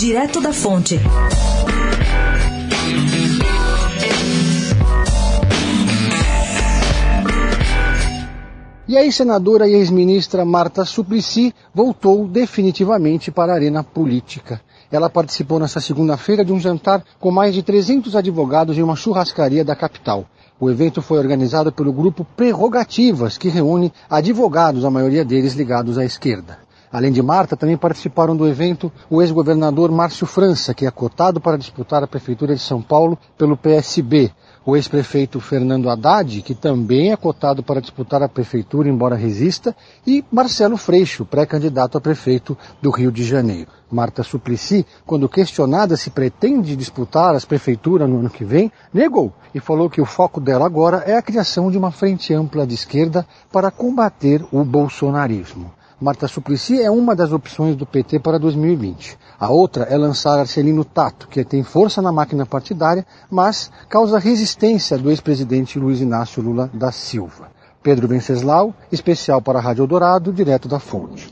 Direto da Fonte. E a ex-senadora e ex-ministra Marta Suplicy voltou definitivamente para a arena política. Ela participou nesta segunda-feira de um jantar com mais de 300 advogados em uma churrascaria da capital. O evento foi organizado pelo grupo Prerrogativas, que reúne advogados, a maioria deles ligados à esquerda. Além de Marta, também participaram do evento o ex-governador Márcio França, que é cotado para disputar a Prefeitura de São Paulo pelo PSB, o ex-prefeito Fernando Haddad, que também é cotado para disputar a prefeitura, embora resista, e Marcelo Freixo, pré-candidato a prefeito do Rio de Janeiro. Marta Suplicy, quando questionada se pretende disputar as prefeituras no ano que vem, negou e falou que o foco dela agora é a criação de uma frente ampla de esquerda para combater o bolsonarismo. Marta Suplicy é uma das opções do PT para 2020. A outra é lançar Arcelino Tato, que tem força na máquina partidária, mas causa resistência do ex-presidente Luiz Inácio Lula da Silva. Pedro Venceslau, especial para a Rádio Dourado, direto da fonte.